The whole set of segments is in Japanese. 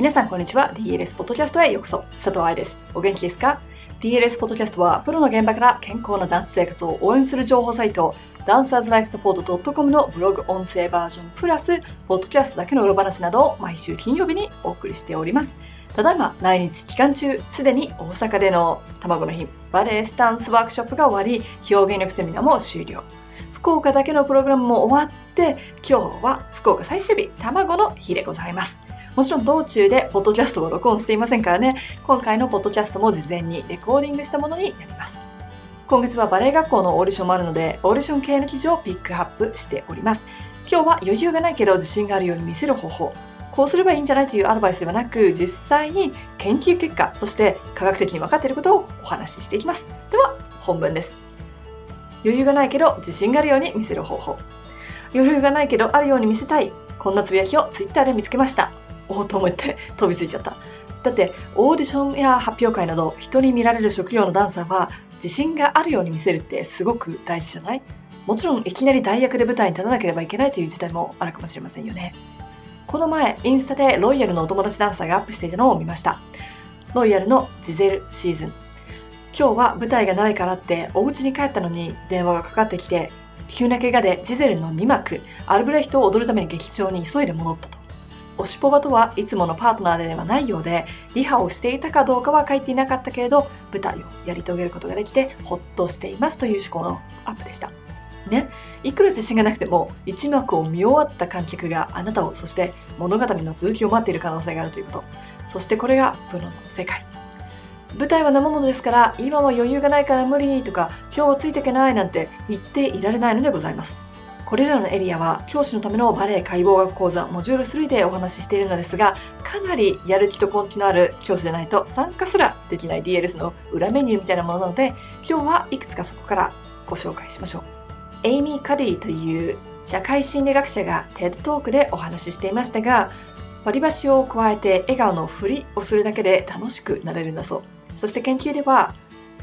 皆さんこんにちは。DLS ポッドキャストへようこそ。佐藤愛です。お元気ですか ?DLS ポッドキャストは、プロの現場から健康なダンス生活を応援する情報サイト、ダンサーズライフサポート .com のブログ音声バージョンプラス、ポッドキャストだけの裏話などを毎週金曜日にお送りしております。ただいま来日期間中、すでに大阪での卵の日、バレエスタンスワークショップが終わり、表現力セミナーも終了。福岡だけのプログラムも終わって、今日は福岡最終日、卵の日でございます。もちろん道中でポッドキャストを録音していませんからね、今回のポッドキャストも事前にレコーディングしたものになります。今月はバレエ学校のオーディションもあるので、オーディション系の記事をピックアップしております。今日は余裕がないけど自信があるように見せる方法。こうすればいいんじゃないというアドバイスではなく、実際に研究結果として科学的に分かっていることをお話ししていきます。では、本文です。余裕がないけど自信があるように見せる方法。余裕がないけどあるように見せたい。こんなつぶやきを Twitter で見つけました。おおと思って 飛びついちゃった。だって、オーディションや発表会など人に見られる職業のダンサーは自信があるように見せるってすごく大事じゃない？もちろんいきなり代役で舞台に立たなければいけないという時代もあるかもしれませんよね。この前、インスタでロイヤルのお友達ダンサーがアップしていたのを見ました。ロイヤルのジゼルシーズン。今日は舞台がないからってお家に帰ったのに電話がかかってきて、急な怪我でジゼルの2幕、アルブレヒトを踊るために劇場に急いで戻ったと。オシポバとはいつものパートナーではないようで、リハをしていたかどうかは書いていなかったけれど、舞台をやり遂げることができてほっとしていますという趣向のアップでした。ね、いくら自信がなくても一幕を見終わった観客があなたをそして物語の続きを待っている可能性があるということ。そしてこれがプロの世界。舞台は生ものですから今は余裕がないから無理とか今日はついていけないなんて言っていられないのでございます。これらのエリアは教師のためのバレエ解剖学講座モジュール3でお話ししているのですがかなりやる気と根気のある教師でないと参加すらできない DLS の裏メニューみたいなものなので今日はいくつかそこからご紹介しましょう。エイミー・カディという社会心理学者が TED トークでお話ししていましたが割り箸を加えて笑顔のふりをするだけで楽しくなれるんだそう。そして研究では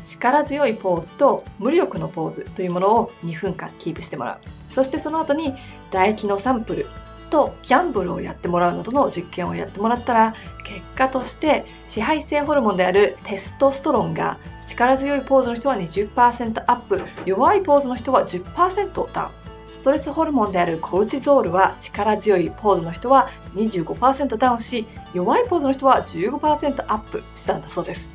力強いポーズと無力のポーズというものを2分間キープしてもらう。そしてその後に唾液のサンプルとギャンブルをやってもらうなどの実験をやってもらったら結果として支配性ホルモンであるテストストロンが力強いポーズの人は20%アップ弱いポーズの人は10%ダウン。ストレスホルモンであるコルチゾールは力強いポーズの人は25%ダウンし弱いポーズの人は15%アップしたんだそうです。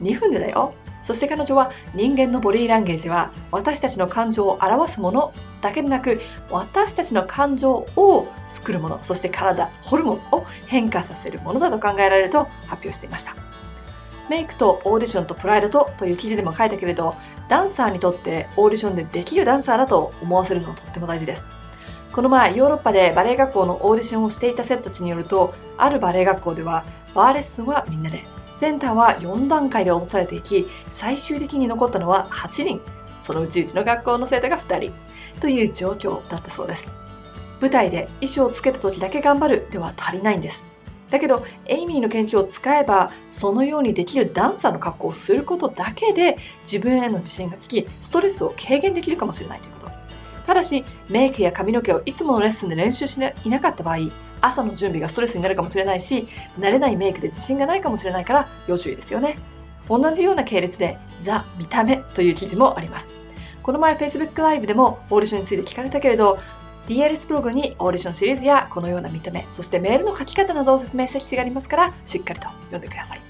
2分でだよ。そして彼女は人間のボディーランゲージは私たちの感情を表すものだけでなく私たちの感情を作るものそして体ホルモンを変化させるものだと考えられると発表していました。メイクとオーディションとプライドとという記事でも書いたけれどダンサーにとってオーディションでできるダンサーだと思わせるのはとっても大事です。この前ヨーロッパでバレエ学校のオーディションをしていた生徒たちによるとあるバレエ学校ではバーレッスンはみんなでセンターは4段階で落とされていき最終的に残ったのは8人。そのうちうちの学校の生徒が2人。という状況だったそうです。舞台で衣装をつけた時だけ頑張るでは足りないんです。だけど、エイミーの研究を使えば、そのようにできるダンサーの格好をすることだけで、自分への自信がつき、ストレスを軽減できるかもしれないということ。ただし、メイクや髪の毛をいつものレッスンで練習していなかった場合、朝の準備がストレスになるかもしれないし、慣れないメイクで自信がないかもしれないから要注意ですよね。同じような系列で、ザ・見た目という記事もあります。この前 Facebook ライブでもオーディションについて聞かれたけれど、DLS ブログにオーディションシリーズやこのような見た目、そしてメールの書き方などを説明した記事がありますから、しっかりと読んでください。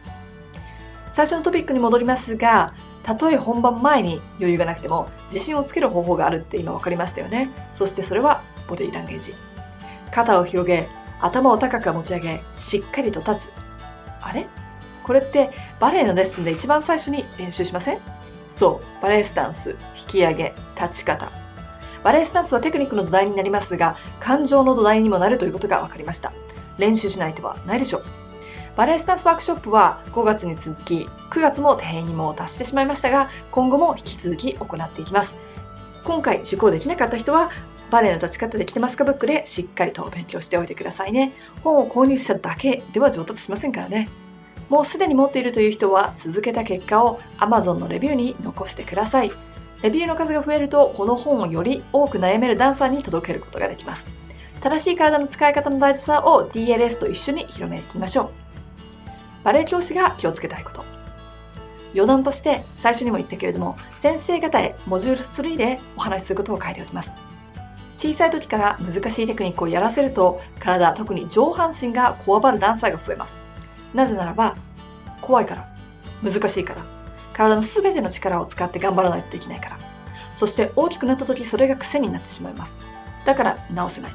最初のトピックに戻りますが、たとえ本番前に余裕がなくても自信をつける方法があるって今分かりましたよね。そしてそれはボディランゲージ。肩を広げ、頭を高く持ち上げ、しっかりと立つ。あれ？これってバレエのレッスンで一番最初に練習しません？そう、バレエスタンス、引き上げ、立ち方、バレエスタンスはテクニックの土台になりますが、感情の土台にもなるということが分かりました。練習しない手はないでしょう。バレエスタンスワークショップは5月に続き、9月も定員にも達してしまいましたが、今後も引き続き行っていきます。今回受講できなかった人は、バレエの立ち方できてますかブックでしっかりと勉強しておいてくださいね。本を購入しただけでは上達しませんからね。もうすでに持っているという人は続けた結果を Amazon のレビューに残してください。レビューの数が増えると、この本をより多く悩めるダンサーに届けることができます。正しい体の使い方の大事さを DLS と一緒に広めていきましょう。バレエ教師が気をつけたいこと。余談として最初にも言ったけれども、先生方へモジュール3でお話しすることを書いております。小さい時から難しいテクニックをやらせると、体、特に上半身がこわばるダンサーが増えます。なぜならば、怖いから、難しいから、体の全ての力を使って頑張らないとできないから。そして大きくなった時それが癖になってしまいます。だから直せない。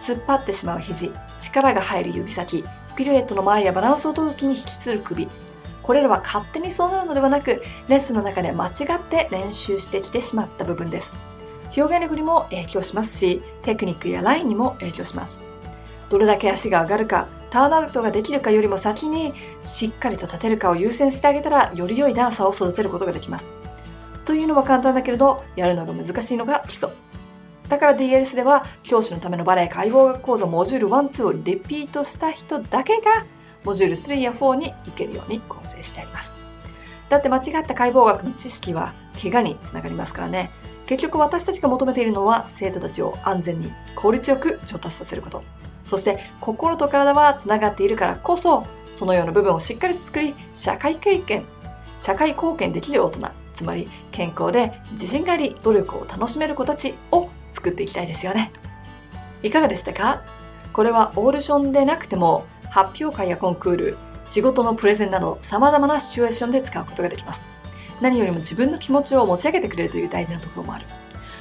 突っ張ってしまう肘、力が入る指先、ピルエットの前やバランスを取る時に引きつる首。これらは勝手にそうなるのではなく、レッスンの中で間違って練習してきてしまった部分です。表現力にも影響しますし、テクニックやラインにも影響します。どれだけ足が上がるか、ターンアウトができるかよりも先に、しっかりと立てるかを優先してあげたら、より良いダンサーを育てることができます。というのは簡単だけれど、やるのが難しいのが基礎。だから DLS では教師のためのバレエ解剖学講座モジュール1、2をリピートした人だけがモジュール3や4に行けるように構成してあります。だって間違った解剖学の知識は怪我につながりますからね。結局私たちが求めているのは生徒たちを安全に効率よく上達させること。そして心と体はつながっているからこそそのような部分をしっかりと作り社会経験、社会貢献できる大人、つまり健康で自信があり努力を楽しめる子たちを作っていきたいですよね。いかがでしたか？これはオーディションでなくても発表会やコンクール、仕事のプレゼンなど様々なシチュエーションで使うことができます。何よりも自分の気持ちを持ち上げてくれるという大事なところもある。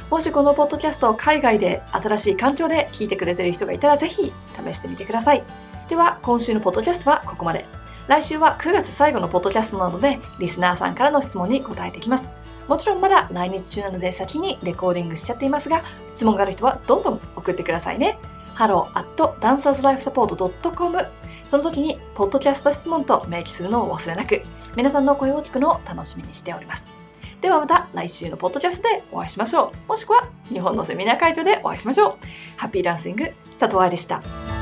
もしこのポッドキャストを海外で新しい環境で聞いてくれている人がいたらぜひ試してみてください。では今週のポッドキャストはここまで。来週は9月最後のポッドキャストなのでリスナーさんからの質問に答えていきます。もちろんまだ来日中なので先にレコーディングしちゃっていますが、質問がある人はどんどん送ってくださいね。hello at dancerslifesupport.com その時に、ポッドキャスト質問と明記するのを忘れなく、皆さんの声を聞くのを楽しみにしております。ではまた来週のポッドキャストでお会いしましょう。もしくは日本のセミナー会場でお会いしましょう。ハッピーランシング、佐藤愛でした。